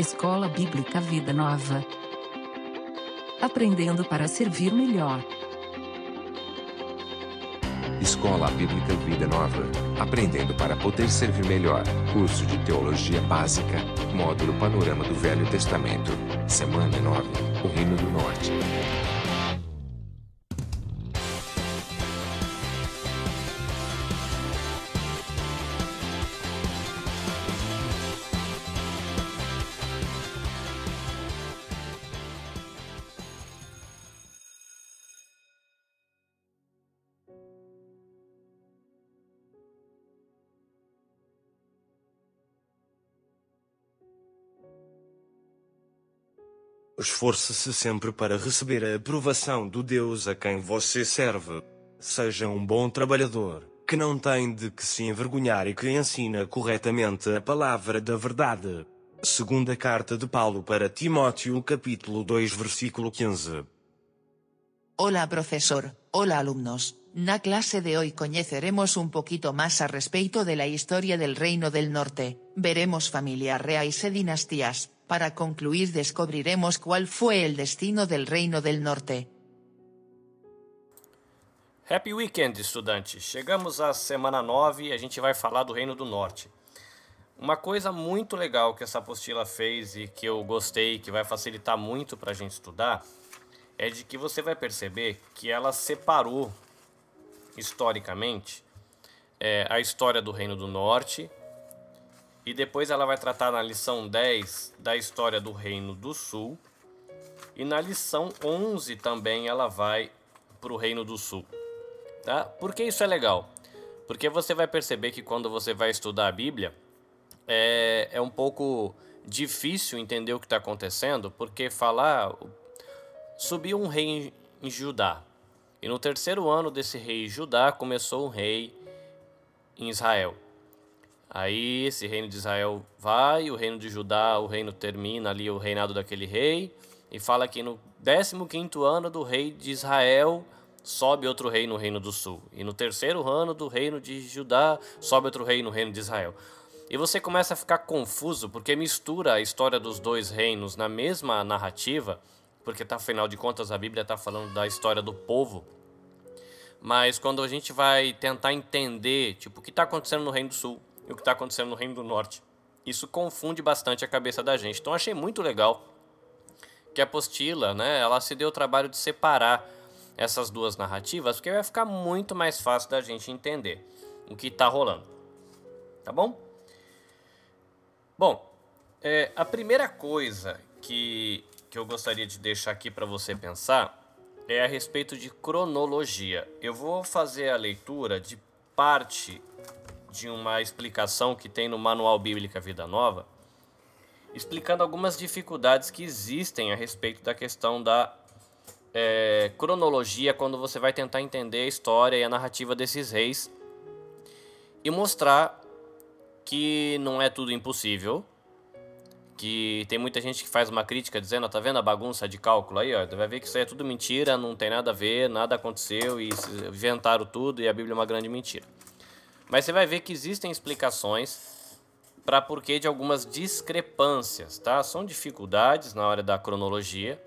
Escola Bíblica Vida Nova. Aprendendo para servir melhor. Escola Bíblica Vida Nova. Aprendendo para poder servir melhor. Curso de Teologia Básica. Módulo Panorama do Velho Testamento. Semana 9. O Reino do Norte. Esforce-se sempre para receber a aprovação do Deus a quem você serve. Seja um bom trabalhador, que não tem de que se envergonhar e que ensina corretamente a palavra da verdade. Segunda carta de Paulo para Timóteo, capítulo 2, versículo 15. Hola profesor, hola alumnos. Na clase de hoy conoceremos un poquito más a respecto de la historia del Reino del Norte, veremos familias reales e dinastías, para concluir descubriremos cuál fue el destino del Reino del Norte. Happy Weekend, estudantes! Chegamos à semana 9 e a gente vai falar do Reino do Norte. Uma coisa muito legal que essa apostila fez e que eu gostei, que vai facilitar muito para a gente estudar, é de que você vai perceber que ela separou historicamente é, a história do Reino do Norte e depois ela vai tratar na lição 10 da história do Reino do Sul. E na lição 11 também ela vai para o Reino do Sul. Tá? Por que isso é legal? Porque você vai perceber que quando você vai estudar a Bíblia, é, é um pouco difícil entender o que está acontecendo, porque falar. Subiu um rei em, Judá. E no terceiro ano desse rei Judá começou um rei em Israel. Aí esse reino de Israel vai, o reino de Judá, o reino termina ali o reinado daquele rei, e fala que no 15 ano do rei de Israel sobe outro rei no reino do sul, e no terceiro ano do reino de Judá sobe outro rei no reino de Israel. E você começa a ficar confuso porque mistura a história dos dois reinos na mesma narrativa, porque tá, afinal de contas a Bíblia está falando da história do povo. Mas quando a gente vai tentar entender, tipo, o que está acontecendo no Reino do Sul, e o que está acontecendo no Reino do Norte. Isso confunde bastante a cabeça da gente. Então achei muito legal que a apostila, né, ela se deu o trabalho de separar essas duas narrativas, porque vai ficar muito mais fácil da gente entender o que está rolando. Tá bom? Bom, é, a primeira coisa que, que eu gostaria de deixar aqui para você pensar é a respeito de cronologia. Eu vou fazer a leitura de parte de uma explicação que tem no Manual Bíblica Vida Nova, explicando algumas dificuldades que existem a respeito da questão da é, cronologia quando você vai tentar entender a história e a narrativa desses reis e mostrar que não é tudo impossível, que tem muita gente que faz uma crítica dizendo, tá vendo a bagunça de cálculo aí, ó, vai ver que isso aí é tudo mentira, não tem nada a ver, nada aconteceu e inventaram tudo e a Bíblia é uma grande mentira. Mas você vai ver que existem explicações para porquê de algumas discrepâncias, tá? São dificuldades na hora da cronologia,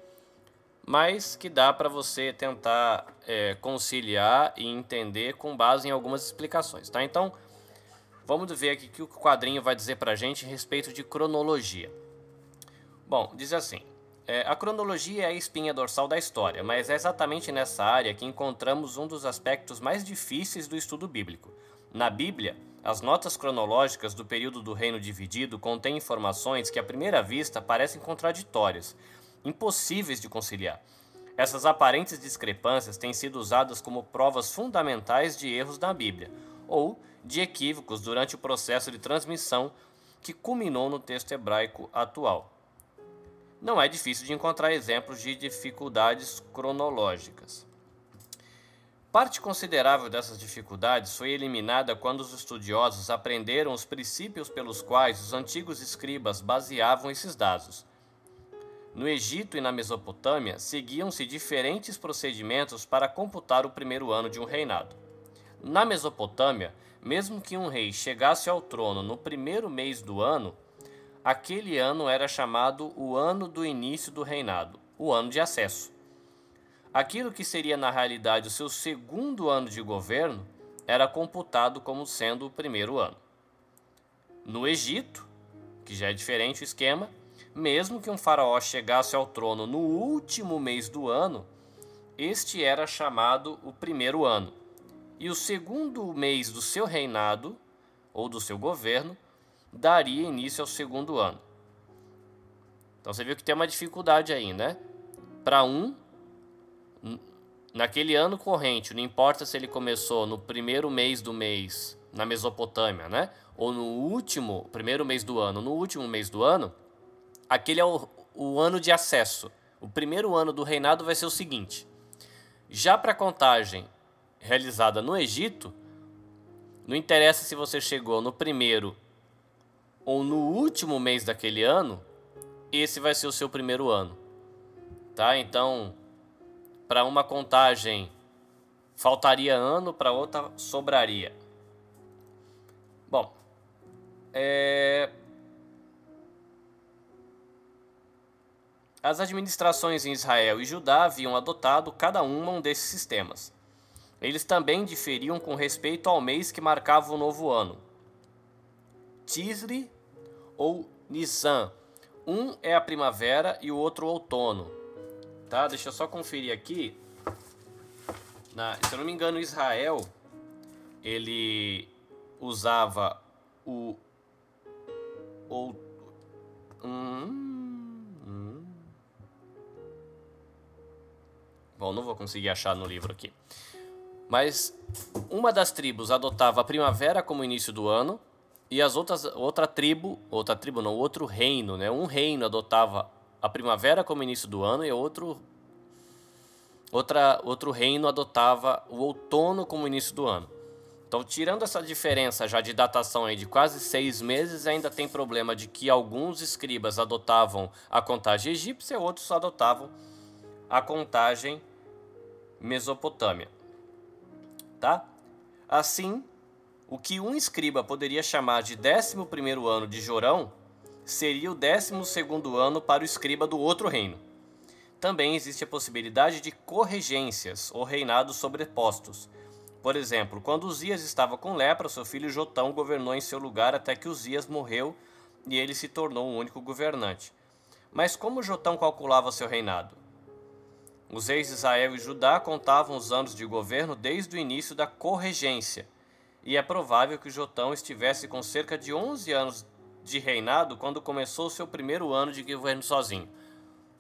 mas que dá para você tentar é, conciliar e entender com base em algumas explicações, tá? Então, vamos ver aqui o que o quadrinho vai dizer para a gente a respeito de cronologia. Bom, diz assim: é, a cronologia é a espinha dorsal da história, mas é exatamente nessa área que encontramos um dos aspectos mais difíceis do estudo bíblico na Bíblia, as notas cronológicas do período do reino dividido contêm informações que à primeira vista parecem contraditórias, impossíveis de conciliar. Essas aparentes discrepâncias têm sido usadas como provas fundamentais de erros na Bíblia, ou de equívocos durante o processo de transmissão que culminou no texto hebraico atual. Não é difícil de encontrar exemplos de dificuldades cronológicas. Parte considerável dessas dificuldades foi eliminada quando os estudiosos aprenderam os princípios pelos quais os antigos escribas baseavam esses dados. No Egito e na Mesopotâmia, seguiam-se diferentes procedimentos para computar o primeiro ano de um reinado. Na Mesopotâmia, mesmo que um rei chegasse ao trono no primeiro mês do ano, aquele ano era chamado o ano do início do reinado, o ano de acesso. Aquilo que seria na realidade o seu segundo ano de governo era computado como sendo o primeiro ano. No Egito, que já é diferente o esquema, mesmo que um faraó chegasse ao trono no último mês do ano, este era chamado o primeiro ano. E o segundo mês do seu reinado, ou do seu governo, daria início ao segundo ano. Então você viu que tem uma dificuldade aí, né? Para um, naquele ano corrente, não importa se ele começou no primeiro mês do mês na Mesopotâmia, né? Ou no último, primeiro mês do ano, no último mês do ano, aquele é o, o ano de acesso. O primeiro ano do reinado vai ser o seguinte: já para a contagem realizada no Egito, não interessa se você chegou no primeiro ou no último mês daquele ano, esse vai ser o seu primeiro ano. Tá? Então, para uma contagem faltaria ano, para outra sobraria. Bom, é... as administrações em Israel e Judá haviam adotado cada uma um desses sistemas. Eles também diferiam com respeito ao mês que marcava o novo ano. Tisri ou Nisan. Um é a primavera e o outro o outono. Tá? Deixa eu só conferir aqui. Na, se eu não me engano, Israel ele usava o ou hum, hum. Bom, não vou conseguir achar no livro aqui. Mas uma das tribos adotava a primavera como início do ano e as outras outra tribo, outra tribo não, outro reino, né? Um reino adotava a primavera como início do ano e outro outra outro reino adotava o outono como início do ano. Então, tirando essa diferença já de datação aí de quase seis meses, ainda tem problema de que alguns escribas adotavam a contagem egípcia, outros adotavam a contagem mesopotâmia. Tá? Assim, o que um escriba poderia chamar de 11 ano de Jorão seria o 12 ano para o escriba do outro reino. Também existe a possibilidade de corregências ou reinados sobrepostos. Por exemplo, quando Uzias estava com lepra, seu filho Jotão governou em seu lugar até que Uzias morreu e ele se tornou o único governante. Mas como Jotão calculava seu reinado? Os reis de Israel e Judá contavam os anos de governo desde o início da corregência, e é provável que Jotão estivesse com cerca de 11 anos de reinado quando começou o seu primeiro ano de governo sozinho.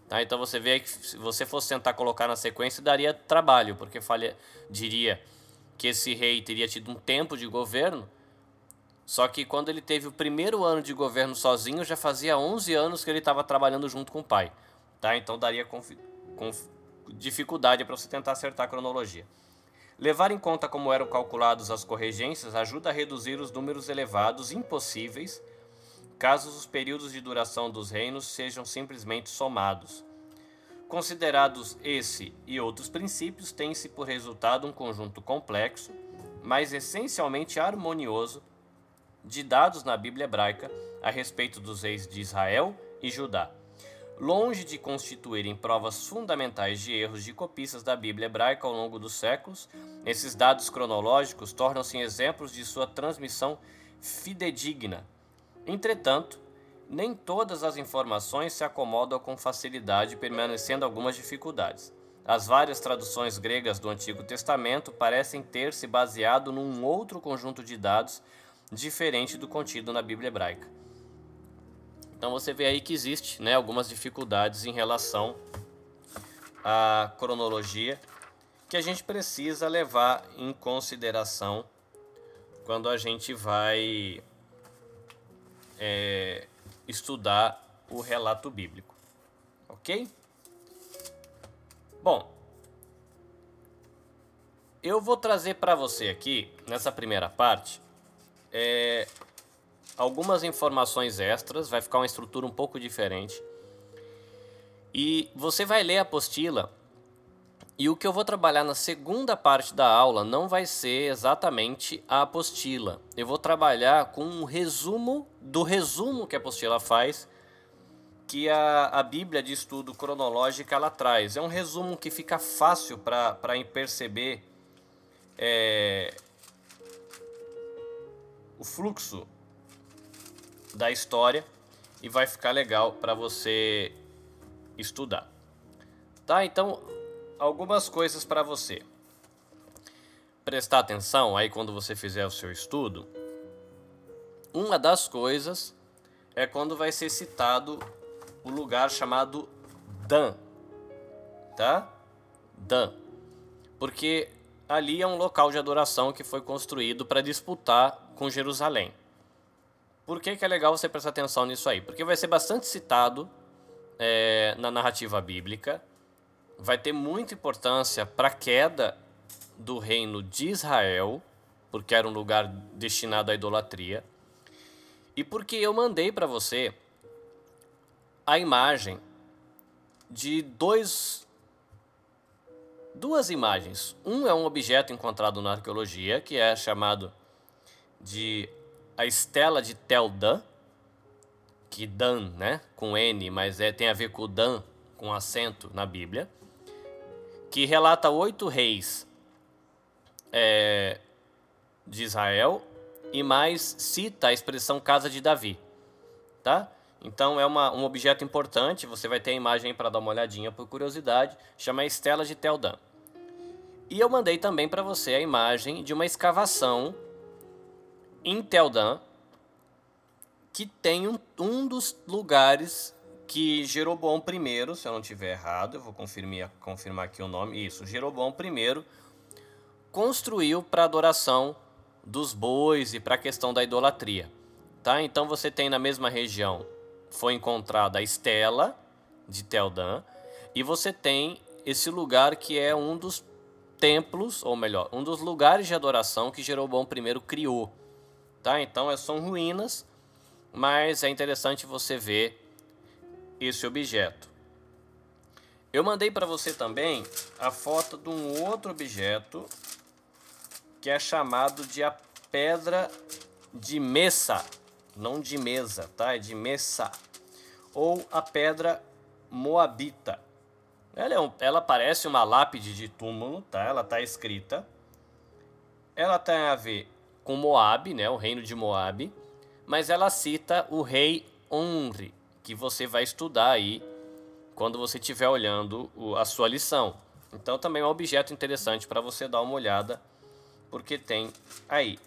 Tá? Então você vê que se você fosse tentar colocar na sequência, daria trabalho, porque falha, diria que esse rei teria tido um tempo de governo, só que quando ele teve o primeiro ano de governo sozinho, já fazia 11 anos que ele estava trabalhando junto com o pai. Tá? Então daria dificuldade para você tentar acertar a cronologia. Levar em conta como eram calculados as corregências ajuda a reduzir os números elevados impossíveis caso os períodos de duração dos reinos sejam simplesmente somados. Considerados esse e outros princípios, tem-se por resultado um conjunto complexo, mas essencialmente harmonioso, de dados na Bíblia hebraica a respeito dos reis de Israel e Judá. Longe de constituírem provas fundamentais de erros de copistas da Bíblia hebraica ao longo dos séculos, esses dados cronológicos tornam-se exemplos de sua transmissão fidedigna. Entretanto, nem todas as informações se acomodam com facilidade, permanecendo algumas dificuldades. As várias traduções gregas do Antigo Testamento parecem ter se baseado num outro conjunto de dados diferente do contido na Bíblia hebraica. Então você vê aí que existe né, algumas dificuldades em relação à cronologia que a gente precisa levar em consideração quando a gente vai é, estudar o relato bíblico. Ok? Bom, eu vou trazer para você aqui, nessa primeira parte, é, algumas informações extras, vai ficar uma estrutura um pouco diferente. E você vai ler a apostila E o que eu vou trabalhar na segunda parte da aula não vai ser exatamente a apostila. Eu vou trabalhar com um resumo do resumo que a apostila faz, que a, a Bíblia de Estudo Cronológica ela traz. É um resumo que fica fácil para perceber é, o fluxo da história e vai ficar legal para você estudar. Tá? Então, algumas coisas para você prestar atenção aí quando você fizer o seu estudo. Uma das coisas é quando vai ser citado o lugar chamado Dan, tá? Dan. Porque ali é um local de adoração que foi construído para disputar com Jerusalém. Por que, que é legal você prestar atenção nisso aí? Porque vai ser bastante citado é, na narrativa bíblica vai ter muita importância para a queda do reino de Israel, porque era um lugar destinado à idolatria, e porque eu mandei para você a imagem de dois duas imagens. Um é um objeto encontrado na arqueologia, que é chamado de a estela de Tel Dan, que Dan, né, com N, mas é tem a ver com Dan com acento na Bíblia que relata oito reis é, de Israel e mais cita a expressão casa de Davi, tá? Então é uma, um objeto importante, você vai ter a imagem para dar uma olhadinha por curiosidade, chama Estela de Teldan. E eu mandei também para você a imagem de uma escavação em Teldan, que tem um, um dos lugares que Jeroboão I, se eu não tiver errado, eu vou confirmar, confirmar aqui o nome, isso, Jeroboão I construiu para adoração dos bois e para a questão da idolatria. Tá? Então você tem na mesma região, foi encontrada a estela de Teldan, e você tem esse lugar que é um dos templos, ou melhor, um dos lugares de adoração que Jeroboão I criou. Tá? Então são ruínas, mas é interessante você ver esse objeto. Eu mandei para você também a foto de um outro objeto que é chamado de a pedra de Messa, não de mesa, tá? É de Messa ou a pedra Moabita. Ela, é um, ela parece uma lápide de túmulo, tá? Ela tá escrita. Ela tem a ver com Moab, né? O reino de Moab, mas ela cita o rei Onri, que você vai estudar aí quando você estiver olhando a sua lição. Então também é um objeto interessante para você dar uma olhada, porque tem aí.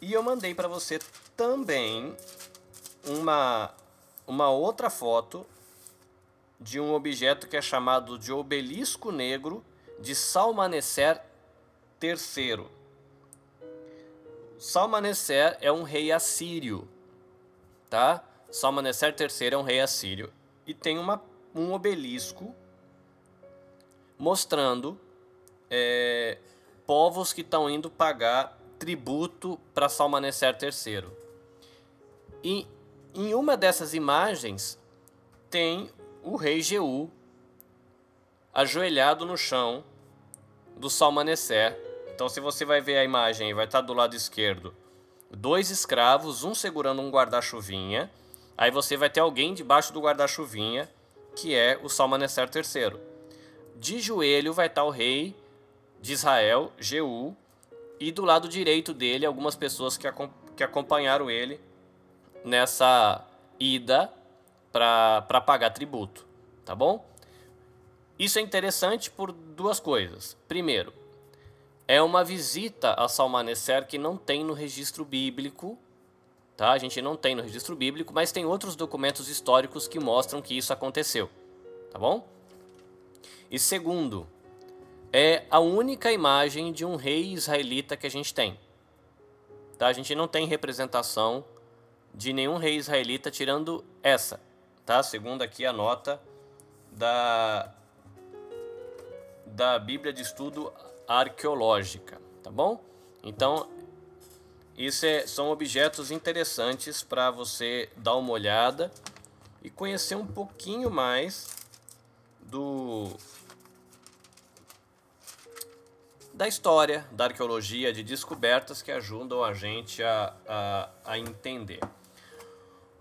E eu mandei para você também uma, uma outra foto de um objeto que é chamado de obelisco negro de Salmaneser III. Salmaneser é um rei assírio, tá? Salmaneser III é um rei assírio e tem uma, um obelisco mostrando é, povos que estão indo pagar tributo para Salmaneser III. E em uma dessas imagens tem o rei Jeú ajoelhado no chão do Salmaneser. Então, se você vai ver a imagem, vai estar do lado esquerdo dois escravos, um segurando um guarda-chuvinha Aí você vai ter alguém debaixo do guarda-chuvinha, que é o Salmaneser III. De joelho vai estar o rei de Israel, Jeú, e do lado direito dele algumas pessoas que, que acompanharam ele nessa ida para pagar tributo, tá bom? Isso é interessante por duas coisas. Primeiro, é uma visita a Salmaneser que não tem no registro bíblico Tá? A gente não tem no registro bíblico, mas tem outros documentos históricos que mostram que isso aconteceu. Tá bom? E segundo, é a única imagem de um rei israelita que a gente tem. Tá? A gente não tem representação de nenhum rei israelita tirando essa, tá? Segundo aqui a nota da da Bíblia de Estudo Arqueológica, tá bom? Então, isso é, são objetos interessantes para você dar uma olhada e conhecer um pouquinho mais do da história, da arqueologia, de descobertas que ajudam a gente a, a, a entender.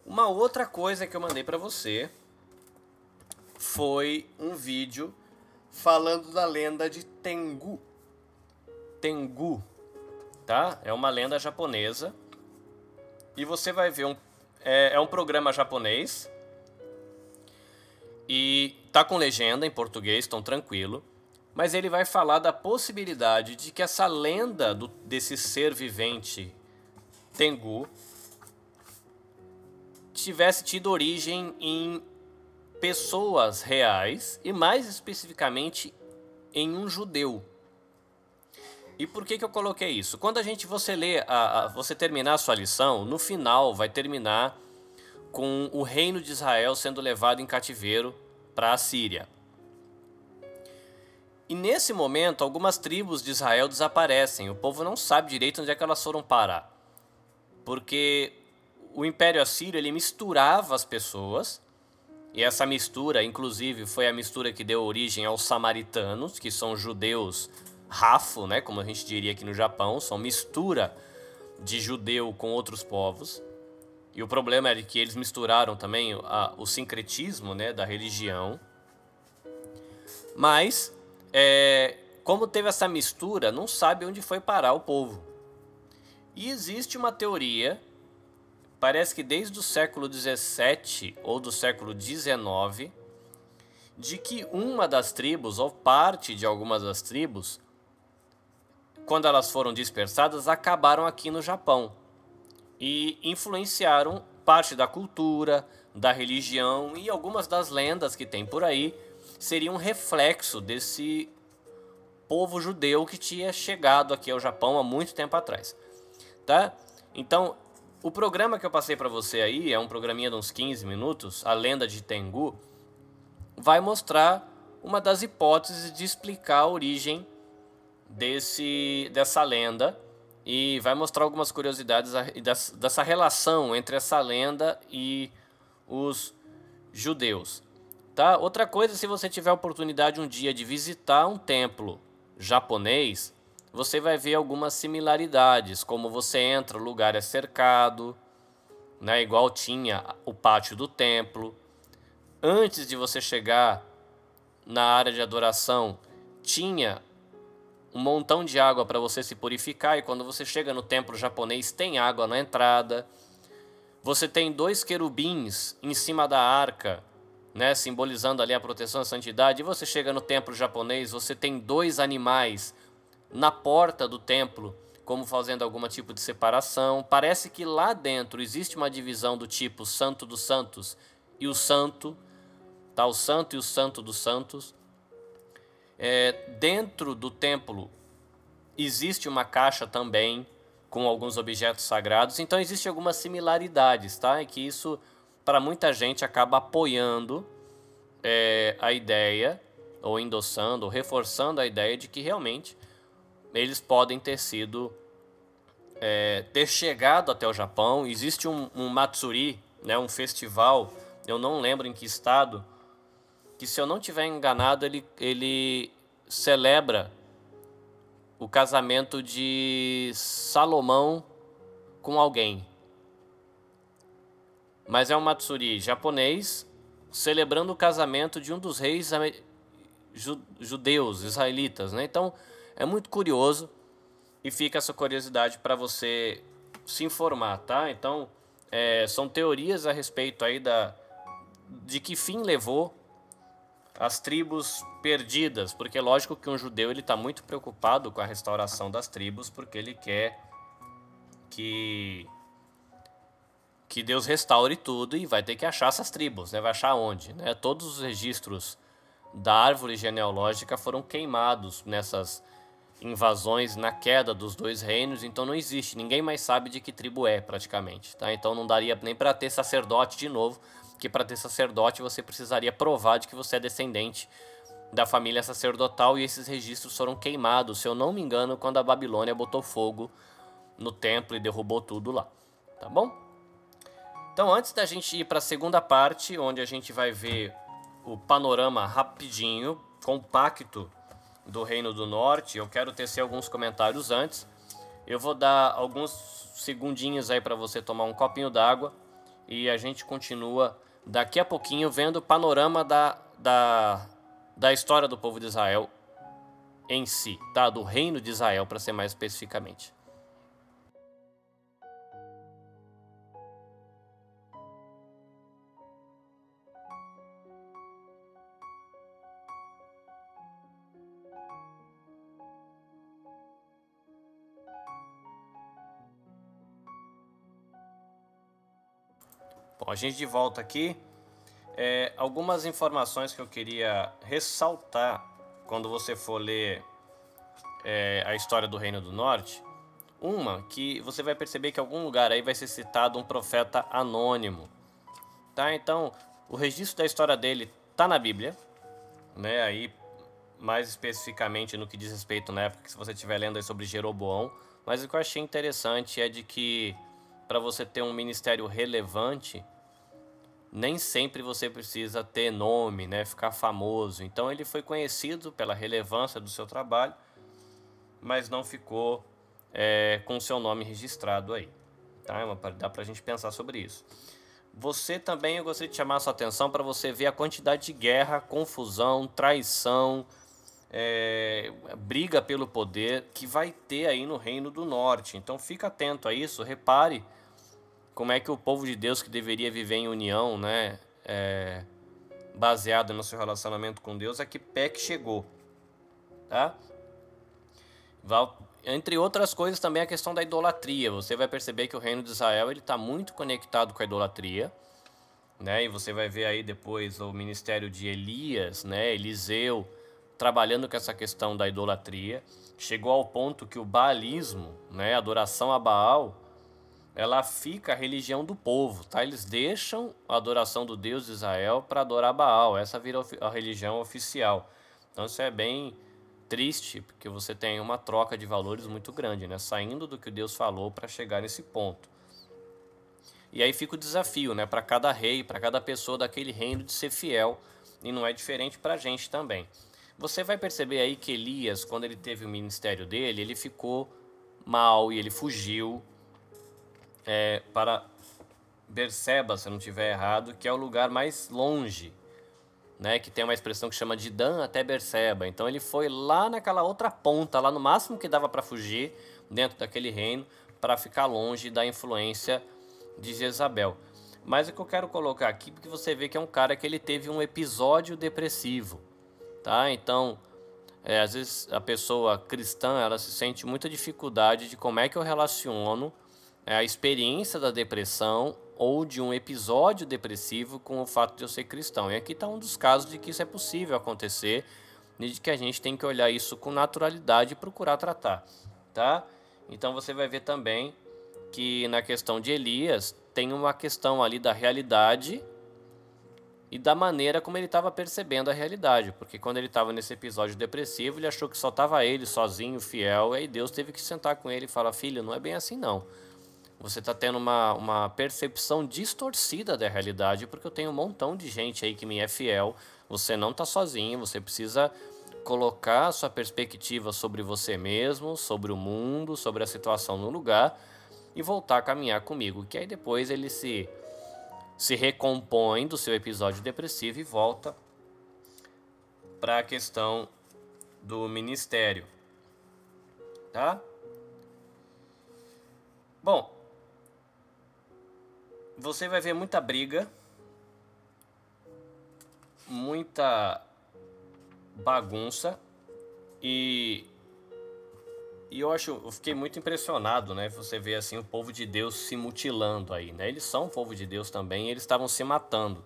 Uma outra coisa que eu mandei para você foi um vídeo falando da lenda de Tengu. Tengu, tá? É uma lenda japonesa. E você vai ver um é, é um programa japonês e tá com legenda em português, tão tranquilo. Mas ele vai falar da possibilidade de que essa lenda do, desse ser vivente Tengu tivesse tido origem em pessoas reais e mais especificamente em um judeu. E por que, que eu coloquei isso? Quando a gente você lê, a, a, você terminar a sua lição, no final vai terminar com o reino de Israel sendo levado em cativeiro para a Síria. E nesse momento, algumas tribos de Israel desaparecem. O povo não sabe direito onde é que elas foram parar. Porque o Império Assírio ele misturava as pessoas e essa mistura, inclusive, foi a mistura que deu origem aos samaritanos, que são judeus rafo, né, como a gente diria aqui no Japão, são mistura de judeu com outros povos. E o problema é que eles misturaram também a, o sincretismo né, da religião. Mas, é, como teve essa mistura, não sabe onde foi parar o povo. E existe uma teoria parece que desde o século 17 ou do século 19, de que uma das tribos, ou parte de algumas das tribos, quando elas foram dispersadas, acabaram aqui no Japão e influenciaram parte da cultura, da religião e algumas das lendas que tem por aí seriam um reflexo desse povo judeu que tinha chegado aqui ao Japão há muito tempo atrás, tá? Então, o programa que eu passei para você aí, é um programinha de uns 15 minutos, A Lenda de Tengu, vai mostrar uma das hipóteses de explicar a origem desse, dessa lenda e vai mostrar algumas curiosidades dessa relação entre essa lenda e os judeus. Tá? Outra coisa, se você tiver a oportunidade um dia de visitar um templo japonês, você vai ver algumas similaridades, como você entra, o lugar é cercado, né, igual tinha o pátio do templo. Antes de você chegar na área de adoração, tinha um montão de água para você se purificar, e quando você chega no templo japonês, tem água na entrada. Você tem dois querubins em cima da arca, né, simbolizando ali a proteção e a santidade. E você chega no templo japonês, você tem dois animais na porta do templo, como fazendo algum tipo de separação. Parece que lá dentro existe uma divisão do tipo Santo dos Santos e o Santo, tá? O Santo e o Santo dos Santos. É, dentro do templo existe uma caixa também com alguns objetos sagrados, então existem algumas similaridades, tá? E que isso para muita gente acaba apoiando é, a ideia ou endossando ou reforçando a ideia de que realmente eles podem ter sido é, ter chegado até o Japão. Existe um, um, Matsuri, né, um festival, eu não lembro em que estado, que se eu não tiver enganado ele, ele celebra o casamento de Salomão com alguém. Mas é um Matsuri japonês celebrando o casamento de um dos reis judeus, israelitas, né? Então, é muito curioso e fica essa curiosidade para você se informar, tá? Então, é, são teorias a respeito aí da, de que fim levou as tribos perdidas, porque é lógico que um judeu ele está muito preocupado com a restauração das tribos, porque ele quer que que Deus restaure tudo e vai ter que achar essas tribos, né? Vai achar onde, né? Todos os registros da árvore genealógica foram queimados nessas invasões na queda dos dois reinos, então não existe, ninguém mais sabe de que tribo é praticamente, tá? Então não daria nem para ter sacerdote de novo, que para ter sacerdote você precisaria provar de que você é descendente da família sacerdotal e esses registros foram queimados, se eu não me engano, quando a Babilônia botou fogo no templo e derrubou tudo lá, tá bom? Então antes da gente ir para a segunda parte, onde a gente vai ver o panorama rapidinho, compacto do Reino do Norte, eu quero tecer alguns comentários antes. Eu vou dar alguns segundinhos aí para você tomar um copinho d'água e a gente continua daqui a pouquinho vendo o panorama da, da, da história do povo de Israel em si, tá? Do reino de Israel, para ser mais especificamente. A gente de volta aqui. É, algumas informações que eu queria ressaltar quando você for ler é, a história do Reino do Norte. Uma, que você vai perceber que em algum lugar aí vai ser citado um profeta anônimo. Tá? Então, o registro da história dele tá na Bíblia, né? Aí, mais especificamente no que diz respeito na época que se você estiver lendo aí sobre Jeroboão. Mas o que eu achei interessante é de que para você ter um ministério relevante, nem sempre você precisa ter nome, né, ficar famoso. Então ele foi conhecido pela relevância do seu trabalho, mas não ficou é, com seu nome registrado aí. Tá? É dá para a gente pensar sobre isso. Você também, eu gostaria de chamar a sua atenção para você ver a quantidade de guerra, confusão, traição, é, briga pelo poder que vai ter aí no Reino do Norte. Então fica atento a isso, repare como é que o povo de Deus que deveria viver em união, né, é, baseado no seu relacionamento com Deus, é que pé que chegou, tá? Entre outras coisas também a questão da idolatria. Você vai perceber que o reino de Israel ele está muito conectado com a idolatria, né? E você vai ver aí depois o ministério de Elias, né, Eliseu, trabalhando com essa questão da idolatria. Chegou ao ponto que o baalismo, né, adoração a Baal, ela fica a religião do povo, tá? Eles deixam a adoração do Deus de Israel para adorar Baal. Essa vira a religião oficial. Então isso é bem triste, porque você tem uma troca de valores muito grande, né? Saindo do que Deus falou para chegar nesse ponto. E aí fica o desafio, né, para cada rei, para cada pessoa daquele reino de ser fiel, e não é diferente para a gente também. Você vai perceber aí que Elias, quando ele teve o ministério dele, ele ficou mal e ele fugiu é, para Berseba, se eu não estiver errado, que é o lugar mais longe, né? Que tem uma expressão que chama de Dan até Berseba. Então ele foi lá naquela outra ponta, lá no máximo que dava para fugir dentro daquele reino, para ficar longe da influência de Jezabel. Mas o que eu quero colocar aqui, porque você vê que é um cara que ele teve um episódio depressivo, tá? Então, é, às vezes a pessoa cristã, ela se sente muita dificuldade de como é que eu relaciono é a experiência da depressão ou de um episódio depressivo com o fato de eu ser cristão. E aqui está um dos casos de que isso é possível acontecer e de que a gente tem que olhar isso com naturalidade e procurar tratar, tá? Então você vai ver também que na questão de Elias tem uma questão ali da realidade e da maneira como ele estava percebendo a realidade, porque quando ele estava nesse episódio depressivo, ele achou que só estava ele sozinho, fiel, e aí Deus teve que sentar com ele e falar: "Filho, não é bem assim não você está tendo uma, uma percepção distorcida da realidade, porque eu tenho um montão de gente aí que me é fiel. Você não está sozinho, você precisa colocar a sua perspectiva sobre você mesmo, sobre o mundo, sobre a situação no lugar e voltar a caminhar comigo. Que aí depois ele se, se recompõe do seu episódio depressivo e volta para a questão do ministério. Tá? Bom, você vai ver muita briga, muita bagunça e e eu acho, eu fiquei muito impressionado, né? Você vê assim o povo de Deus se mutilando aí, né? Eles são o povo de Deus também, eles estavam se matando.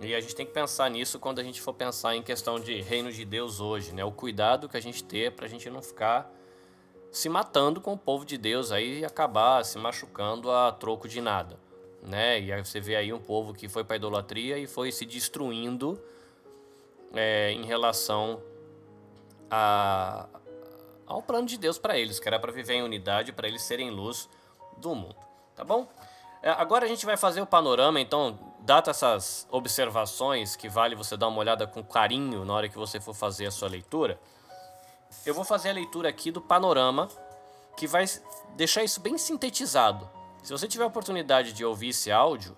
E a gente tem que pensar nisso quando a gente for pensar em questão de reino de Deus hoje, né? O cuidado que a gente ter para a gente não ficar se matando com o povo de Deus aí e acabar se machucando a troco de nada né? E aí você vê aí um povo que foi para idolatria e foi se destruindo é, em relação a, ao plano de Deus para eles, que era para viver em unidade, para eles serem luz do mundo, tá bom? É, agora a gente vai fazer o panorama, então, data essas observações que vale você dar uma olhada com carinho na hora que você for fazer a sua leitura. eu vou fazer a leitura aqui do panorama que vai deixar isso bem sintetizado. Se você tiver a oportunidade de ouvir esse áudio,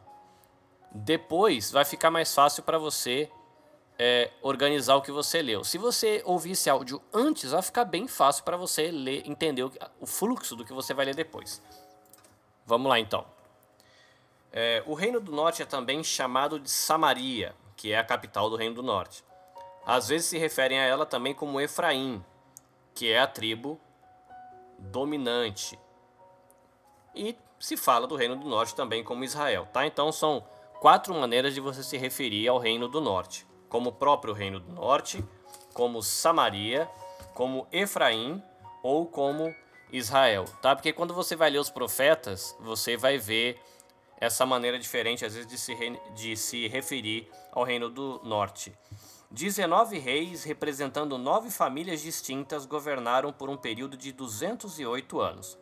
depois vai ficar mais fácil para você é, organizar o que você leu. Se você ouvir esse áudio antes, vai ficar bem fácil para você ler, entender o, o, fluxo do que você vai ler depois. Vamos lá então. É, o Reino do Norte é também chamado de Samaria, que é a capital do Reino do Norte. Às vezes se referem a ela também como Efraim, que é a tribo dominante. E se fala do Reino do Norte também como Israel, tá? Então são quatro maneiras de você se referir ao Reino do Norte como o próprio Reino do Norte, como Samaria, como Efraim ou como Israel, tá? Porque quando você vai ler os profetas, você vai ver essa maneira diferente, às vezes, de se, de se referir ao Reino do Norte. 19 reis, representando nove famílias distintas, governaram por um período de 208 anos.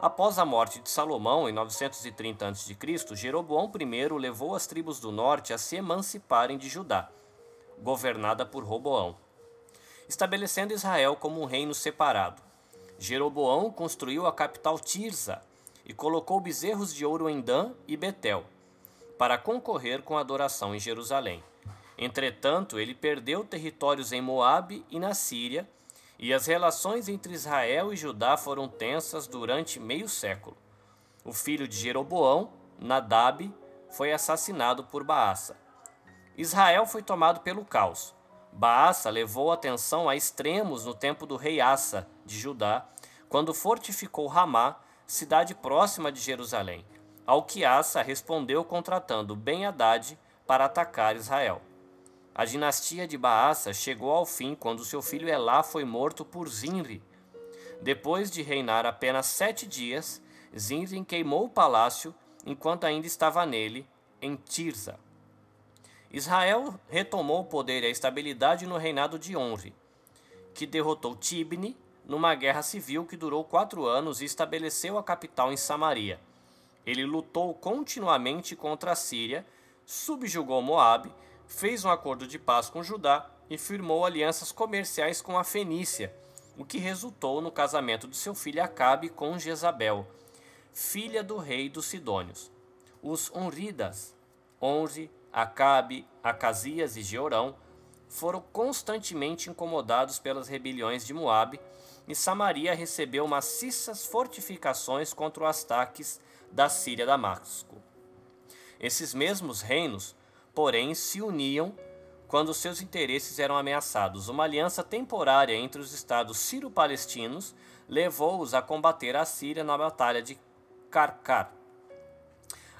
Após a morte de Salomão, em 930 a.C., Jeroboão I levou as tribos do norte a se emanciparem de Judá governada por Roboão, estabelecendo Israel como um reino separado. Jeroboão construiu a capital Tirza e colocou bezerros de ouro em Dan e Betel, para concorrer com a adoração em Jerusalém. Entretanto, ele perdeu territórios em Moabe e na Síria, e as relações entre Israel e Judá foram tensas durante meio século. O filho de Jeroboão, Nadab, foi assassinado por Baasa. Israel foi tomado pelo caos. Baasa levou a atenção a extremos no tempo do rei Assa, de Judá, quando fortificou Ramá, cidade próxima de Jerusalém, ao que Assa respondeu contratando Ben-Hadad para atacar Israel. A dinastia de Baasa chegou ao fim quando seu filho Elá foi morto por Zinri. Depois de reinar apenas sete dias, Zinri queimou o palácio enquanto ainda estava nele, em Tirza. Israel retomou o poder e a estabilidade no reinado de Onri, que derrotou Tibni numa guerra civil que durou quatro anos e estabeleceu a capital em Samaria. Ele lutou continuamente contra a Síria, subjugou Moabe, fez um acordo de paz com Judá e firmou alianças comerciais com a Fenícia, o que resultou no casamento de seu filho Acabe com Jezabel, filha do rei dos Sidônios. Os Onridas, Onri, Acabe, Acasias e Georão foram constantemente incomodados pelas rebeliões de Moabe, e Samaria recebeu maciças fortificações contra os ataques da Síria Damasco. Esses mesmos reinos, porém, se uniam quando seus interesses eram ameaçados. Uma aliança temporária entre os estados sírio-palestinos levou-os a combater a Síria na Batalha de Karkar.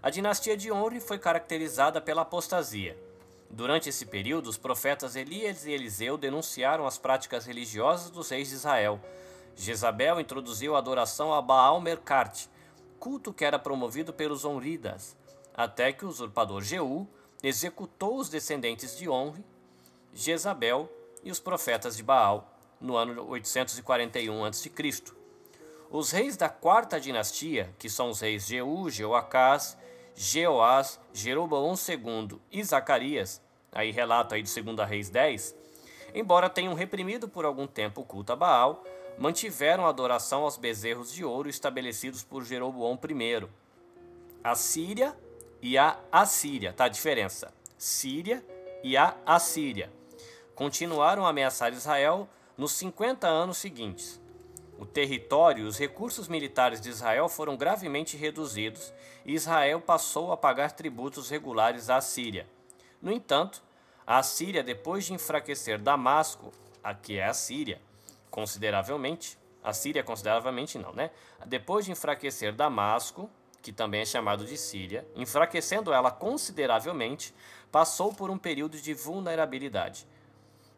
A dinastia de Onri foi caracterizada pela apostasia. Durante esse período, os profetas Elias e Eliseu denunciaram as práticas religiosas dos reis de Israel. Jezabel introduziu a adoração a Baal Merkart, culto que era promovido pelos Onridas, até que o usurpador Jeú executou os descendentes de Onri, Jezabel e os profetas de Baal no ano 841 a.C. Os reis da quarta dinastia, que são os reis Jeú, Jeoacás Jeoás, Jeroboão II e Zacarias, aí relato aí de 2 Reis 10, embora tenham reprimido por algum tempo o culto a Baal, mantiveram a adoração aos bezerros de ouro estabelecidos por Jeroboão I. A Síria e a Assíria, tá a diferença? Síria e a Assíria continuaram a ameaçar Israel nos 50 anos seguintes. O território e os recursos militares de Israel foram gravemente reduzidos e Israel passou a pagar tributos regulares à Síria. No entanto, a Síria, depois de enfraquecer Damasco, a que é a Síria, consideravelmente, a Síria consideravelmente não, né? Depois de enfraquecer Damasco, que também é chamado de Síria, enfraquecendo ela consideravelmente, passou por um período de vulnerabilidade.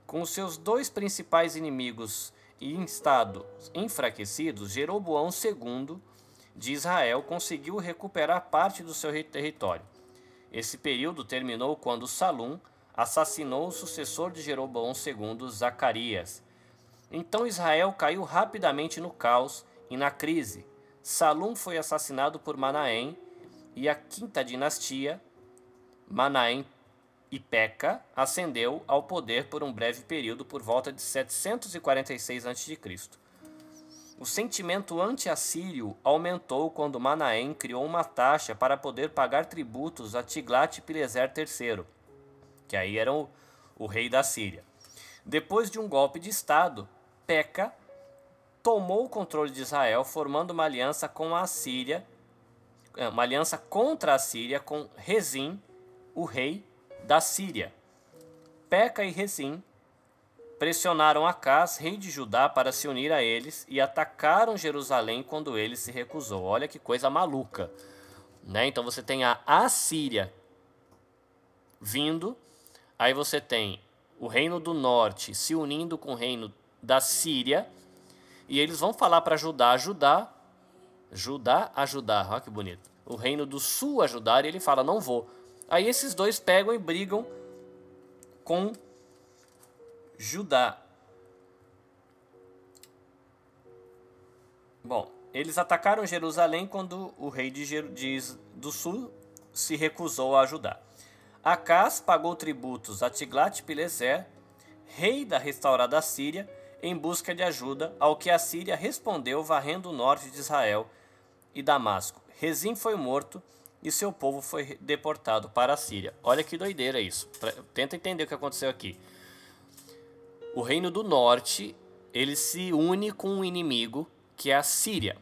Com seus dois principais inimigos e em estado enfraquecido, Jeroboão II de Israel conseguiu recuperar parte do seu território. Esse período terminou quando Salum assassinou o sucessor de Jeroboão II, Zacarias. Então Israel caiu rapidamente no caos e na crise. Salum foi assassinado por Manaém e a quinta dinastia, Manaém e Peca ascendeu ao poder por um breve período por volta de 746 a.C. O sentimento anti-assírio aumentou quando Manaém criou uma taxa para poder pagar tributos a Tiglat-Pileser III, que aí era o, o rei da Síria. Depois de um golpe de Estado, Peca tomou o controle de Israel, formando uma aliança com a Síria, eh, uma aliança contra a Síria com Rezim, o rei da Síria. Peca e Rezim pressionaram Acás, rei de Judá, para se unir a eles e atacaram Jerusalém quando ele se recusou. Olha que coisa maluca. Né? Então você tem a Assíria vindo, aí você tem o reino do norte se unindo com o reino da Síria, e eles vão falar para Judá ajudar, Judá ajudar, olha que bonito. O reino do sul ajudar, e ele fala: não vou. Aí esses dois pegam e brigam com Judá. Bom, eles atacaram Jerusalém quando o rei de, Jer de do sul se recusou a ajudar. Acás pagou tributos a Tiglat-Pileser, rei da restaurada Síria, em busca de ajuda, ao que a Síria respondeu varrendo o norte de Israel e Damasco. Rezim foi morto e seu povo foi deportado para a Síria. Olha que doideira isso. Tenta entender o que aconteceu aqui. O reino do norte, ele se une com um inimigo que é a Síria.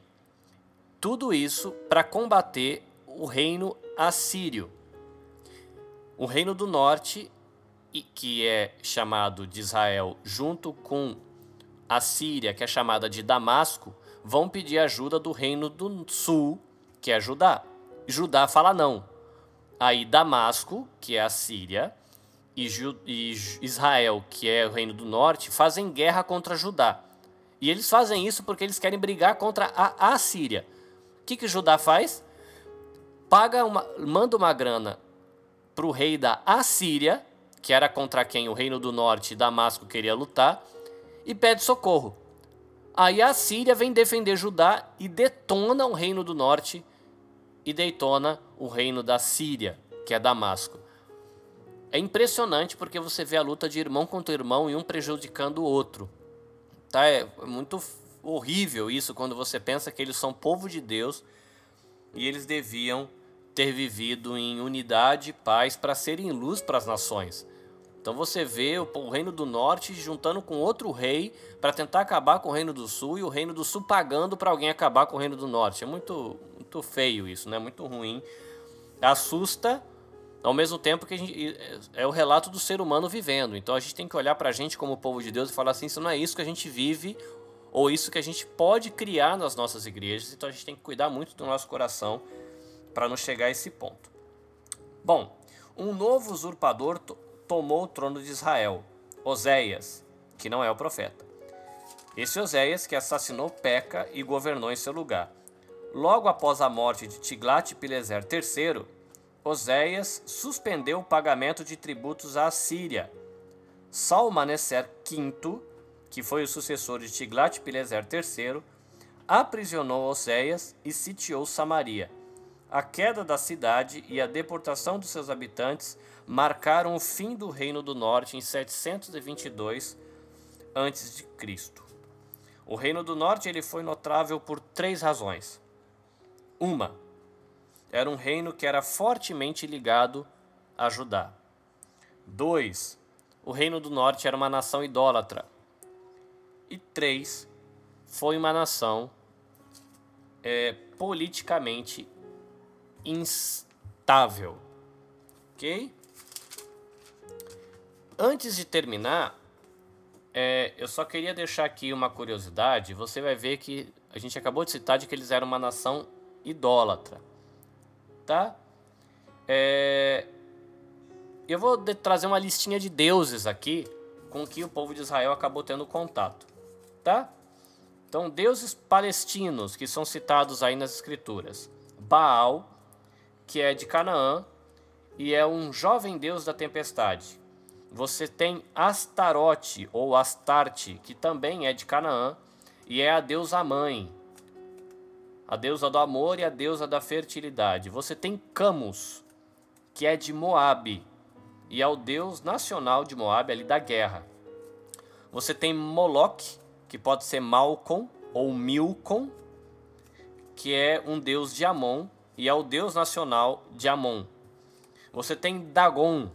Tudo isso para combater o reino assírio. O reino do norte, que é chamado de Israel, junto com a Síria, que é chamada de Damasco, vão pedir ajuda do reino do sul, que é Judá. Judá fala não. Aí Damasco, que é a Síria, e, Israel, que é o reino do norte, fazem guerra contra Judá. E eles fazem isso porque eles querem brigar contra a Assíria. O que, que Judá faz? Paga uma, manda uma grana para o rei da Assíria, que era contra quem o reino do norte, Damasco, queria lutar, e pede socorro. Aí a Síria vem defender Judá e detona o reino do norte e detona o reino da Síria, que é Damasco. É impressionante porque você vê a luta de irmão contra irmão e um prejudicando o outro. Tá? É muito horrível isso quando você pensa que eles são povo de Deus e eles deviam ter vivido em unidade e paz para serem luz para as nações. Então você vê o, reino do norte juntando com outro rei para tentar acabar com o reino do sul e o reino do sul pagando para alguém acabar com o reino do norte. É muito, muito feio isso, né? Muito ruim. Assusta ao mesmo tempo que gente, é o relato do ser humano vivendo. Então a gente tem que olhar para a gente como povo de Deus e falar assim: isso não é isso que a gente vive ou isso que a gente pode criar nas nossas igrejas. Então a gente tem que cuidar muito do nosso coração para não chegar a esse ponto. Bom, um novo usurpador tomou o trono de Israel, Oséias, que não é o profeta. Esse Oséias que assassinou Peca e governou em seu lugar. Logo após a morte de Tiglat-Pileser III, Oséias suspendeu o pagamento de tributos à Síria. Salmaneser V, que foi o sucessor de Tiglat-Pileser III, aprisionou Oséias e sitiou Samaria. A queda da cidade e a deportação dos seus habitantes marcaram o fim do Reino do Norte em 722 a.C. O Reino do Norte ele foi notável por três razões. Uma, era um reino que era fortemente ligado a Judá. Dois, o Reino do Norte era uma nação idólatra. E três, foi uma nação é, politicamente instável. Ok? Antes de terminar, é, eu só queria deixar aqui uma curiosidade. Você vai ver que a gente acabou de citar de que eles eram uma nação idólatra, tá? É, eu vou trazer uma listinha de deuses aqui com que o povo de Israel acabou tendo contato, tá? Então, deuses palestinos que são citados aí nas escrituras. Baal, que é de Canaã e é um jovem deus da tempestade. Você tem Astarote ou Astarte, que também é de Canaã e é a deusa mãe, a deusa do amor e a deusa da fertilidade. Você tem Camus, que é de Moabe, e é o deus nacional de Moab ali da guerra. Você tem Moloch, que pode ser Malcom ou Milcom, que é um deus de Amon e é o deus nacional de Amon. Você tem Dagon,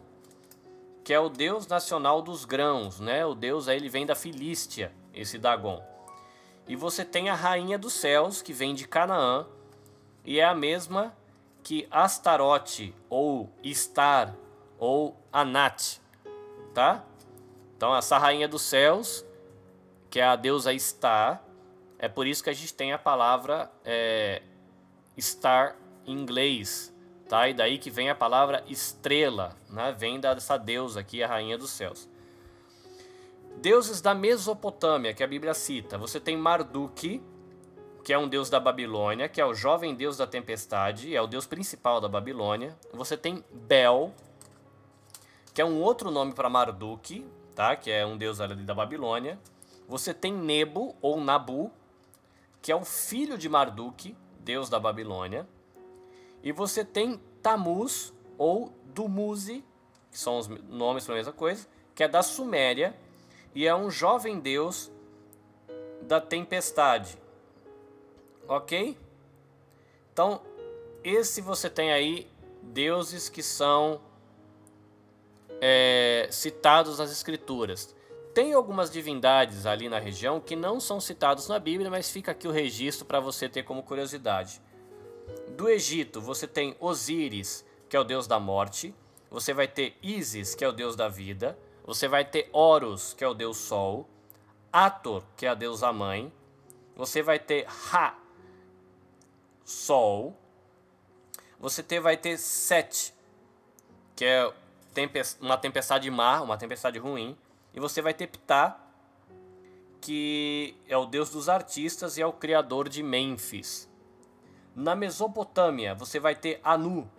que é o deus nacional dos grãos, né? O deus aí ele vem da Filístia, esse Dagon. E você tem a rainha dos céus, que vem de Canaã, e é a mesma que Astarote ou Star ou Anat, tá? Então essa rainha dos céus, que é a deusa Star, é por isso que a gente tem a palavra é, Star em inglês, tá? E daí que vem a palavra estrela, né? Vem dessa deusa aqui, a rainha dos céus. Deuses da Mesopotâmia, que a Bíblia cita. Você tem Marduk, que é um deus da Babilônia, que é o jovem deus da tempestade, é o deus principal da Babilônia. Você tem Bel, que é um outro nome para Marduk, tá? Que é um deus ali da Babilônia. Você tem Nebo ou Nabu, que é o filho de Marduk, deus da Babilônia. E você tem Tamuz ou Dumuzi, que são os nomes para a mesma coisa, que é da Suméria e é um jovem deus da tempestade. Ok? Então, esse você tem aí deuses que são é, citados nas escrituras. Tem algumas divindades ali na região que não são citados na Bíblia, mas fica aqui o registro para você ter como curiosidade. Do Egito, você tem Osíris, que é o deus da morte. Você vai ter Ísis, que é o deus da vida. Você vai ter Horus, que é o deus sol. Ator, que é a deusa mãe. Você vai ter Ra, sol. Você ter, vai ter Set, que é uma tempestade má, uma tempestade ruim. E você vai ter Ptah, que é o deus dos artistas e é o criador de Mênfis. Na Mesopotâmia, você vai ter Anu,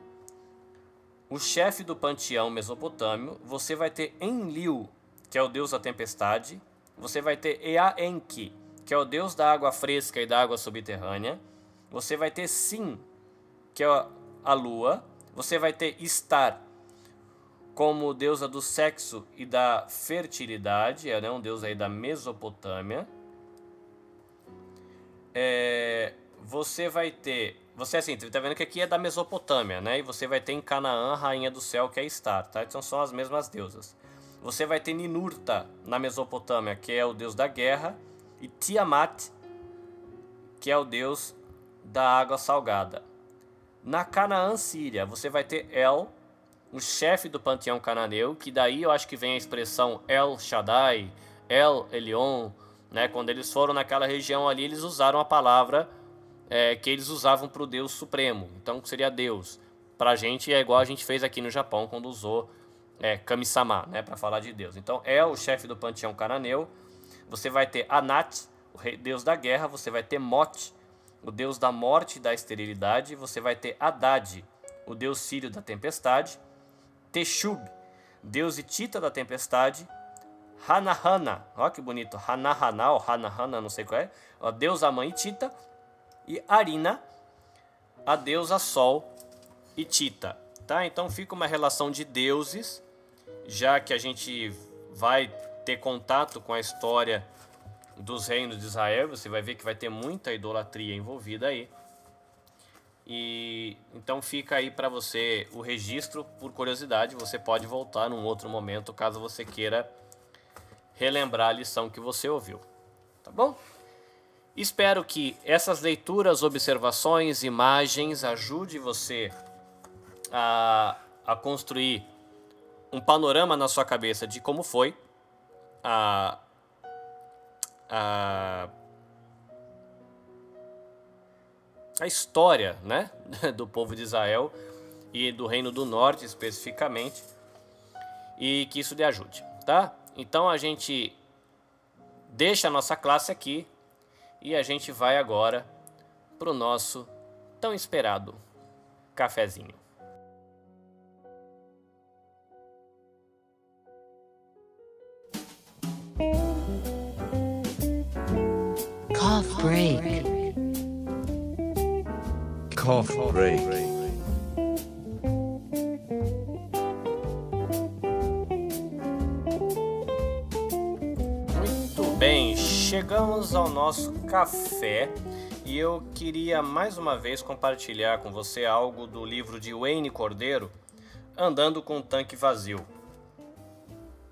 o chefe do panteão mesopotâmio. Você vai ter Enlil, que é o deus da tempestade. Você vai ter Ea Enki, que é o deus da água fresca e da água subterrânea. Você vai ter Sim, que é a lua. Você vai ter Star, como deusa do sexo e da fertilidade, é né, um deus aí da Mesopotâmia. É, você vai ter. Você assim, tá vendo que aqui é da Mesopotâmia, né? E você vai ter em Canaã, rainha do céu, que é Star, tá? Então são as mesmas deusas. Você vai ter Ninurta na Mesopotâmia, que é o deus da guerra, e Tiamat, que é o deus da água salgada. Na Canaã Síria, você vai ter El, o chefe do panteão cananeu, que daí eu acho que vem a expressão El Shaddai, El Elion, né? Quando eles foram naquela região ali, eles usaram a palavra é, que eles usavam para o Deus Supremo. Então seria Deus. Para a gente é igual a gente fez aqui no Japão quando usou é, Kami-sama, né, para falar de Deus. Então é o chefe do panteão cananeu. Você vai ter Anat, o rei, deus da guerra. Você vai ter Mot, o deus da morte e da esterilidade. Você vai ter Haddad, o deus sírio da tempestade. Teshub, deus Itita da tempestade. Hanahana, olha que bonito, Hanahana ou Hanahana, não sei qual é, a deusa mãe Itita e Arina, a deusa Sol e Tita. Tá? Então fica uma relação de deuses, já que a gente vai ter contato com a história dos reinos de Israel, você vai ver que vai ter muita idolatria envolvida aí. E então fica aí para você o registro por curiosidade, você pode voltar num outro momento caso você queira relembrar a lição que você ouviu. Tá bom? Espero que essas leituras, observações, imagens ajude você a, a construir um panorama na sua cabeça de como foi a, a, a história né, do povo de Israel e do Reino do Norte especificamente e que isso lhe ajude, tá? Então a gente deixa a nossa classe aqui e a gente vai agora para o nosso tão esperado cafezinho. Cough break. Cough break. Chegamos ao nosso café e eu queria mais uma vez compartilhar com você algo do livro de Wayne Cordeiro, Andando com um Tanque Vazio.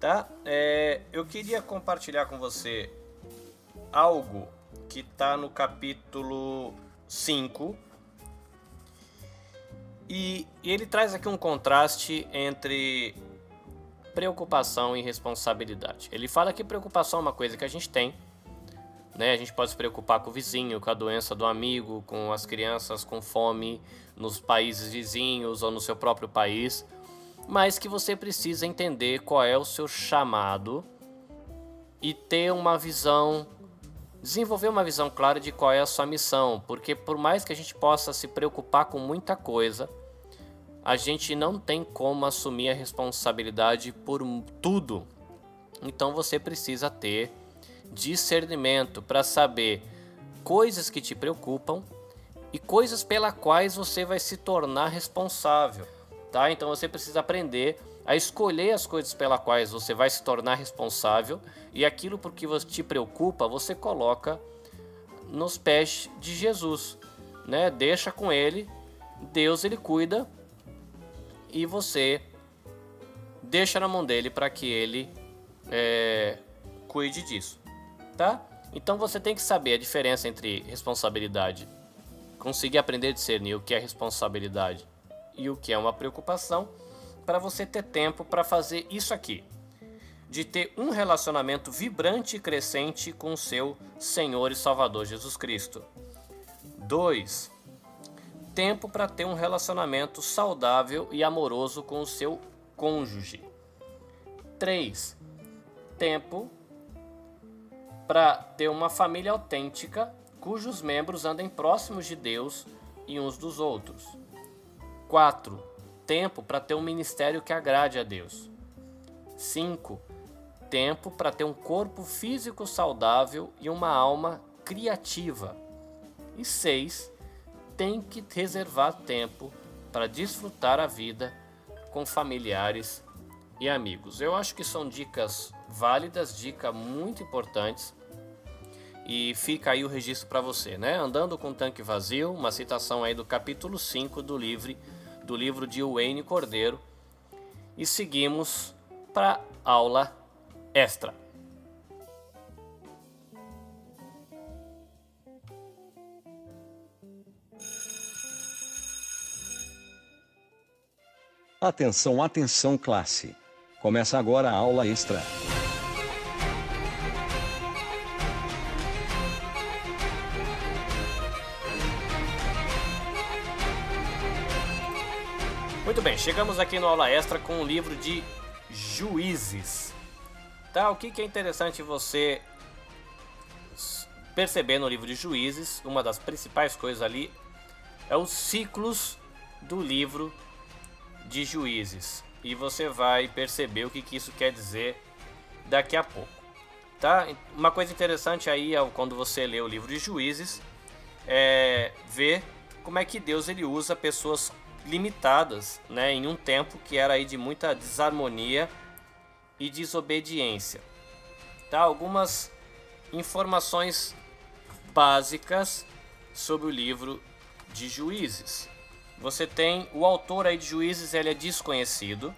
Tá? É, eu queria compartilhar com você algo que está no capítulo 5. E, e ele traz aqui um contraste entre preocupação e responsabilidade. Ele fala que preocupação é uma coisa que a gente tem, né? A gente pode se preocupar com o vizinho, com a doença do amigo, com as crianças com fome nos países vizinhos ou no seu próprio país, mas que você precisa entender qual é o seu chamado e ter uma visão, desenvolver uma visão clara de qual é a sua missão, porque por mais que a gente possa se preocupar com muita coisa, a gente não tem como assumir a responsabilidade por tudo. Então você precisa ter discernimento para saber coisas que te preocupam e coisas pelas quais você vai se tornar responsável, tá? Então você precisa aprender a escolher as coisas pelas quais você vai se tornar responsável e aquilo por que você te preocupa, você coloca nos pés de Jesus, né? Deixa com ele, Deus ele cuida e você deixa na mão dele para que ele é, cuide disso, tá? Então você tem que saber a diferença entre responsabilidade, conseguir aprender a discernir o que é responsabilidade e o que é uma preocupação, para você ter tempo para fazer isso aqui, de ter um relacionamento vibrante e crescente com o seu Senhor e Salvador Jesus Cristo. 2 tempo para ter um relacionamento saudável e amoroso com o seu cônjuge. 3. Tempo para ter uma família autêntica cujos membros andem próximos de Deus e uns dos outros. 4. Tempo para ter um ministério que agrade a Deus. 5. Tempo para ter um corpo físico saudável e uma alma criativa. E 6 tem que reservar tempo para desfrutar a vida com familiares e amigos. Eu acho que são dicas válidas, dicas muito importantes. E fica aí o registro para você, né? Andando com tanque vazio, uma citação aí do capítulo 5 do livro, do livro de Wayne Cordeiro. E seguimos para aula extra. Atenção, atenção, classe. Começa agora a aula extra. Muito bem, chegamos aqui no aula extra com o livro de Juízes. Tá, o que, que é interessante você perceber no livro de Juízes? Uma das principais coisas ali é os ciclos do livro de juízes. E você vai perceber o que, que isso quer dizer daqui a pouco. Tá? Uma coisa interessante aí quando você lê o livro de juízes é ver como é que Deus ele usa pessoas limitadas né, em um tempo que era aí de muita desarmonia e desobediência. Tá? Algumas informações básicas sobre o livro de Juízes. Você tem o autor aí de Juízes, ele é desconhecido.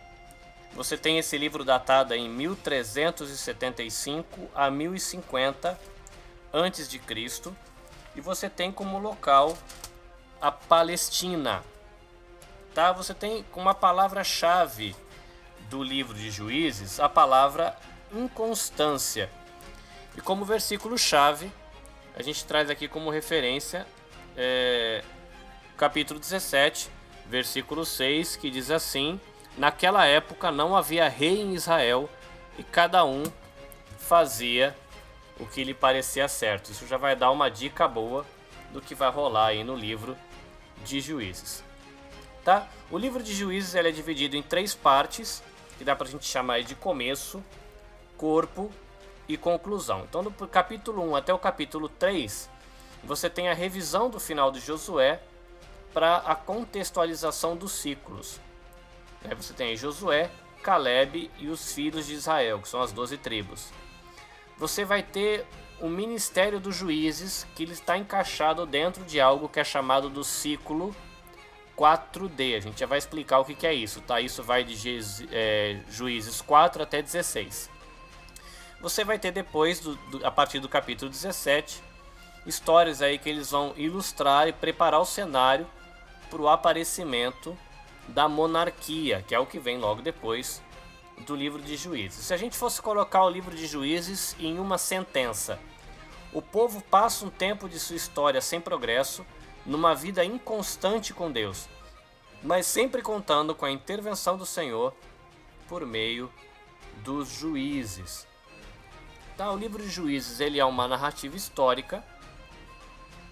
Você tem esse livro datado em 1375 a 1050 antes de Cristo, e você tem como local a Palestina. Tá? Você tem como a palavra-chave do livro de Juízes a palavra inconstância. E como versículo-chave, a gente traz aqui como referência é, capítulo 17, versículo 6, que diz assim: Naquela época não havia rei em Israel e cada um fazia o que lhe parecia certo. Isso já vai dar uma dica boa do que vai rolar aí no livro de Juízes. Tá? O livro de Juízes ele é dividido em três partes, que dá para a gente chamar de começo, corpo e conclusão. Então, do capítulo 1 até o capítulo 3, você tem a revisão do final de Josué para a contextualização dos ciclos. Aí você tem Josué, Caleb e os filhos de Israel, que são as doze tribos. Você vai ter o ministério dos juízes, que ele está encaixado dentro de algo que é chamado do ciclo 4D. A gente já vai explicar o que, que é isso, tá? Isso vai de é, Juízes 4 até 16. Você vai ter depois, do, do, a partir do capítulo 17, histórias aí que eles vão ilustrar e preparar o cenário para o aparecimento da monarquia, que é o que vem logo depois do livro de Juízes. Se a gente fosse colocar o livro de Juízes em uma sentença, o povo passa um tempo de sua história sem progresso, numa vida inconstante com Deus, mas sempre contando com a intervenção do Senhor por meio dos juízes. Tá, o livro de Juízes ele é uma narrativa histórica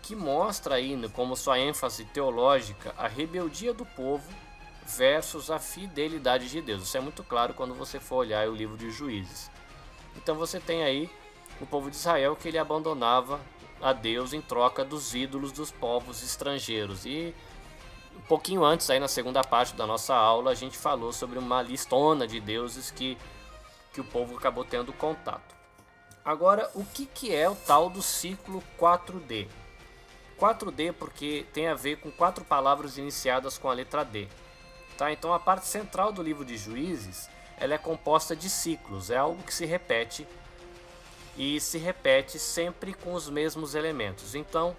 que mostra aí como sua ênfase teológica a rebeldia do povo versus a fidelidade de Deus. Isso é muito claro quando você for olhar o livro de Juízes. Então você tem aí o povo de Israel que ele abandonava a Deus em troca dos ídolos dos povos estrangeiros. E um pouquinho antes, aí na segunda parte da nossa aula, a gente falou sobre uma listona de deuses que, que o povo acabou tendo contato. Agora, o que, que é o tal do ciclo 4D? 4D porque tem a ver com quatro palavras iniciadas com a letra D. Tá? Então a parte central do livro de Juízes ela é composta de ciclos, é algo que se repete e se repete sempre com os mesmos elementos. Então,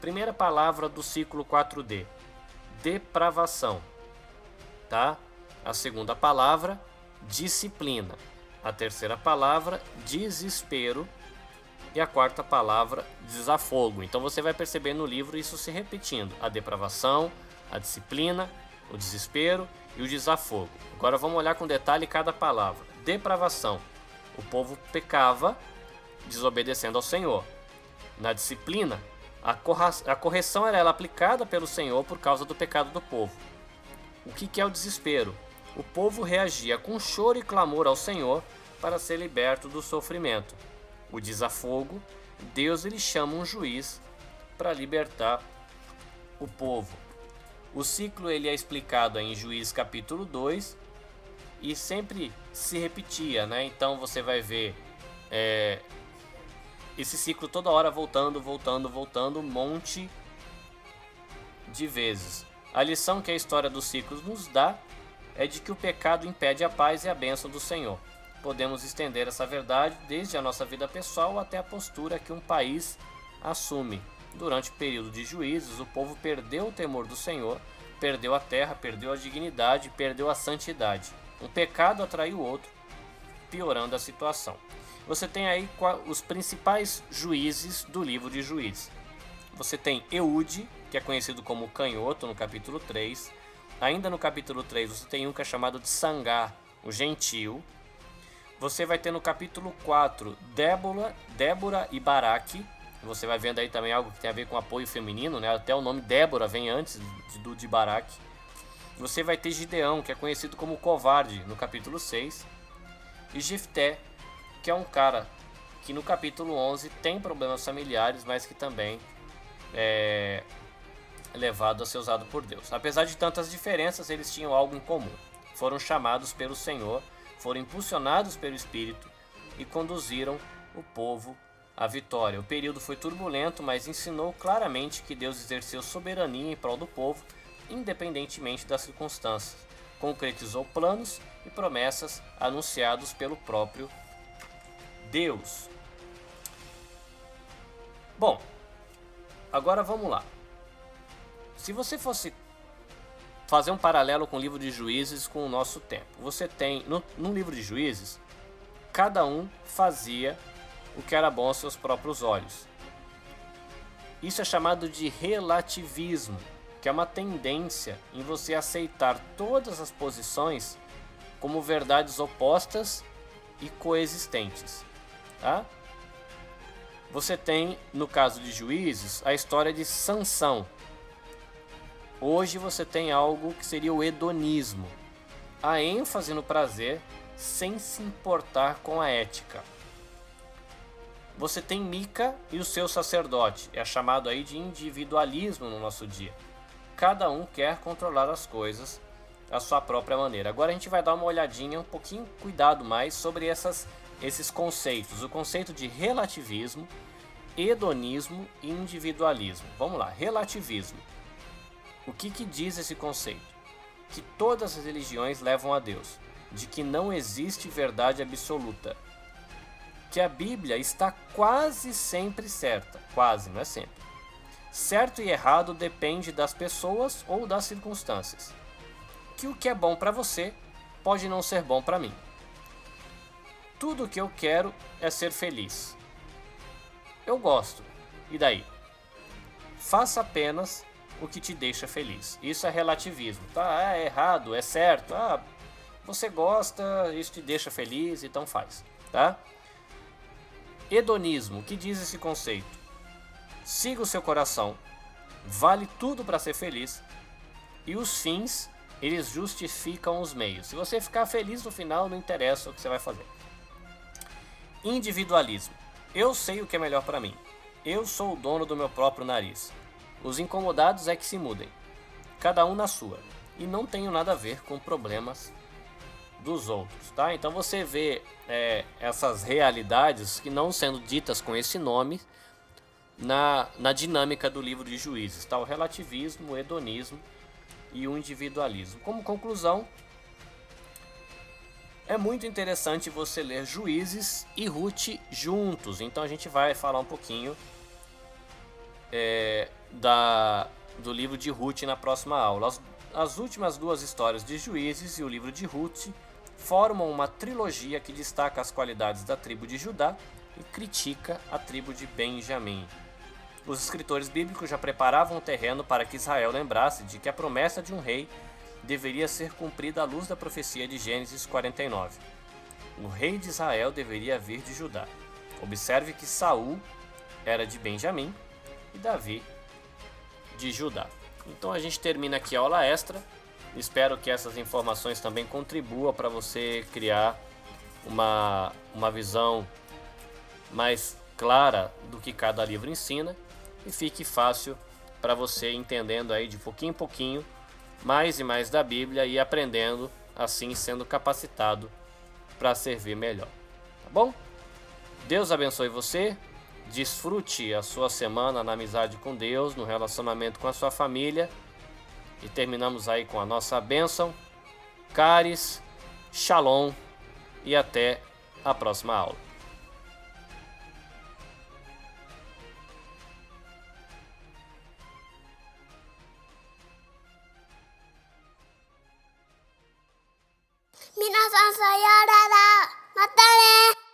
primeira palavra do ciclo 4D, depravação, tá? A segunda palavra, disciplina. A terceira palavra, desespero. E a quarta palavra, desafogo. Então você vai perceber no livro isso se repetindo: a depravação, a disciplina, o desespero e o desafogo. Agora vamos olhar com detalhe cada palavra. Depravação. O povo pecava desobedecendo ao Senhor. Na disciplina, a, a correção era aplicada pelo Senhor por causa do pecado do povo. O que, que é o desespero? O povo reagia com choro e clamor ao Senhor para ser liberto do sofrimento. O desafogo, Deus ele chama um juiz para libertar o povo. O ciclo ele é explicado em Juiz capítulo 2 e sempre se repetia, né? Então você vai ver é, esse ciclo toda hora voltando, voltando, voltando, um monte de vezes. A lição que a história dos ciclos nos dá é de que o pecado impede a paz e a bênção do Senhor. Podemos estender essa verdade desde a nossa vida pessoal até a postura que um país assume. Durante o período de juízes, o povo perdeu o temor do Senhor, perdeu a terra, perdeu a dignidade, perdeu a santidade. Um pecado atraiu o outro, piorando a situação. Você tem aí os principais juízes do livro de Juízes. Você tem Eude, que é conhecido como Canhoto, no capítulo 3. Ainda no capítulo 3, você tem um que é chamado de Sangar, o Gentil. Você vai ter no capítulo 4 Débora, Débora e Baraque, você vai vendo aí também algo que tem a ver com apoio feminino, né? Até o nome Débora vem antes do de Baraque. Você vai ter Gideão, que é conhecido como covarde, no capítulo 6. E Jefté, que é um cara que no capítulo 11 tem problemas familiares, mas que também é levado a ser usado por Deus. Apesar de tantas diferenças, eles tinham algo em comum. Foram chamados pelo Senhor, foram impulsionados pelo Espírito e conduziram o povo a vitória. O período foi turbulento, mas ensinou claramente que Deus exerceu soberania em prol do povo, independentemente das circunstâncias. Concretizou planos e promessas anunciados pelo próprio Deus. Bom, agora vamos lá. Se você fosse fazer um paralelo com o livro de Juízes com o nosso tempo, você tem no, no livro de Juízes, cada um fazia o que era bom aos seus próprios olhos. Isso é chamado de relativismo, que é uma tendência em você aceitar todas as posições como verdades opostas e coexistentes. Tá? Você tem, no caso de juízes, a história de Sansão. Hoje você tem algo que seria o hedonismo, a ênfase no prazer sem se importar com a ética. Você tem Mica e o seu sacerdote, é chamado aí de individualismo no nosso dia. Cada um quer controlar as coisas à sua própria maneira. Agora a gente vai dar uma olhadinha, um pouquinho cuidado mais sobre essas esses conceitos, o conceito de relativismo, hedonismo e individualismo. Vamos lá, relativismo. O que, que diz esse conceito? Que todas as religiões levam a Deus, de que não existe verdade absoluta, que a Bíblia está quase sempre certa, quase, não é sempre. Certo e errado depende das pessoas ou das circunstâncias. Que o que é bom para você pode não ser bom para mim. Tudo o que eu quero é ser feliz. Eu gosto. E daí? Faça apenas o que te deixa feliz. Isso é relativismo, tá? É errado, é certo. Ah, você gosta, isso te deixa feliz, então faz, tá? Hedonismo, o que diz esse conceito? Siga o seu coração, vale tudo para ser feliz e os fins eles justificam os meios. Se você ficar feliz no final, não interessa o que você vai fazer. Individualismo. Eu sei o que é melhor para mim. Eu sou o dono do meu próprio nariz. Os incomodados é que se mudem. Cada um na sua. E não tenho nada a ver com problemas dos outros, tá? Então você vê é, essas realidades que não sendo ditas com esse nome na, na dinâmica do livro de Juízes, tá? O relativismo, o hedonismo e o individualismo. Como conclusão, é muito interessante você ler Juízes e Ruth juntos. Então a gente vai falar um pouquinho é, da, do livro de Ruth na próxima aula. As, as últimas duas histórias de Juízes e o livro de Ruth formam uma trilogia que destaca as qualidades da tribo de Judá e critica a tribo de Benjamim. Os escritores bíblicos já preparavam o terreno para que Israel lembrasse de que a promessa de um rei deveria ser cumprida à luz da profecia de Gênesis 49. O rei de Israel deveria vir de Judá. Observe que Saul era de Benjamim e Davi de Judá. Então a gente termina aqui a aula extra. Espero que essas informações também contribuam para você criar uma, uma visão mais clara do que cada livro ensina e fique fácil para você entendendo aí de pouquinho em pouquinho mais e mais da Bíblia e aprendendo assim sendo capacitado para servir melhor. Tá bom? Deus abençoe você. Desfrute a sua semana na amizade com Deus, no relacionamento com a sua família. E terminamos aí com a nossa bênção. Caris, Shalom e até a próxima aula. 皆さんさようなら。またね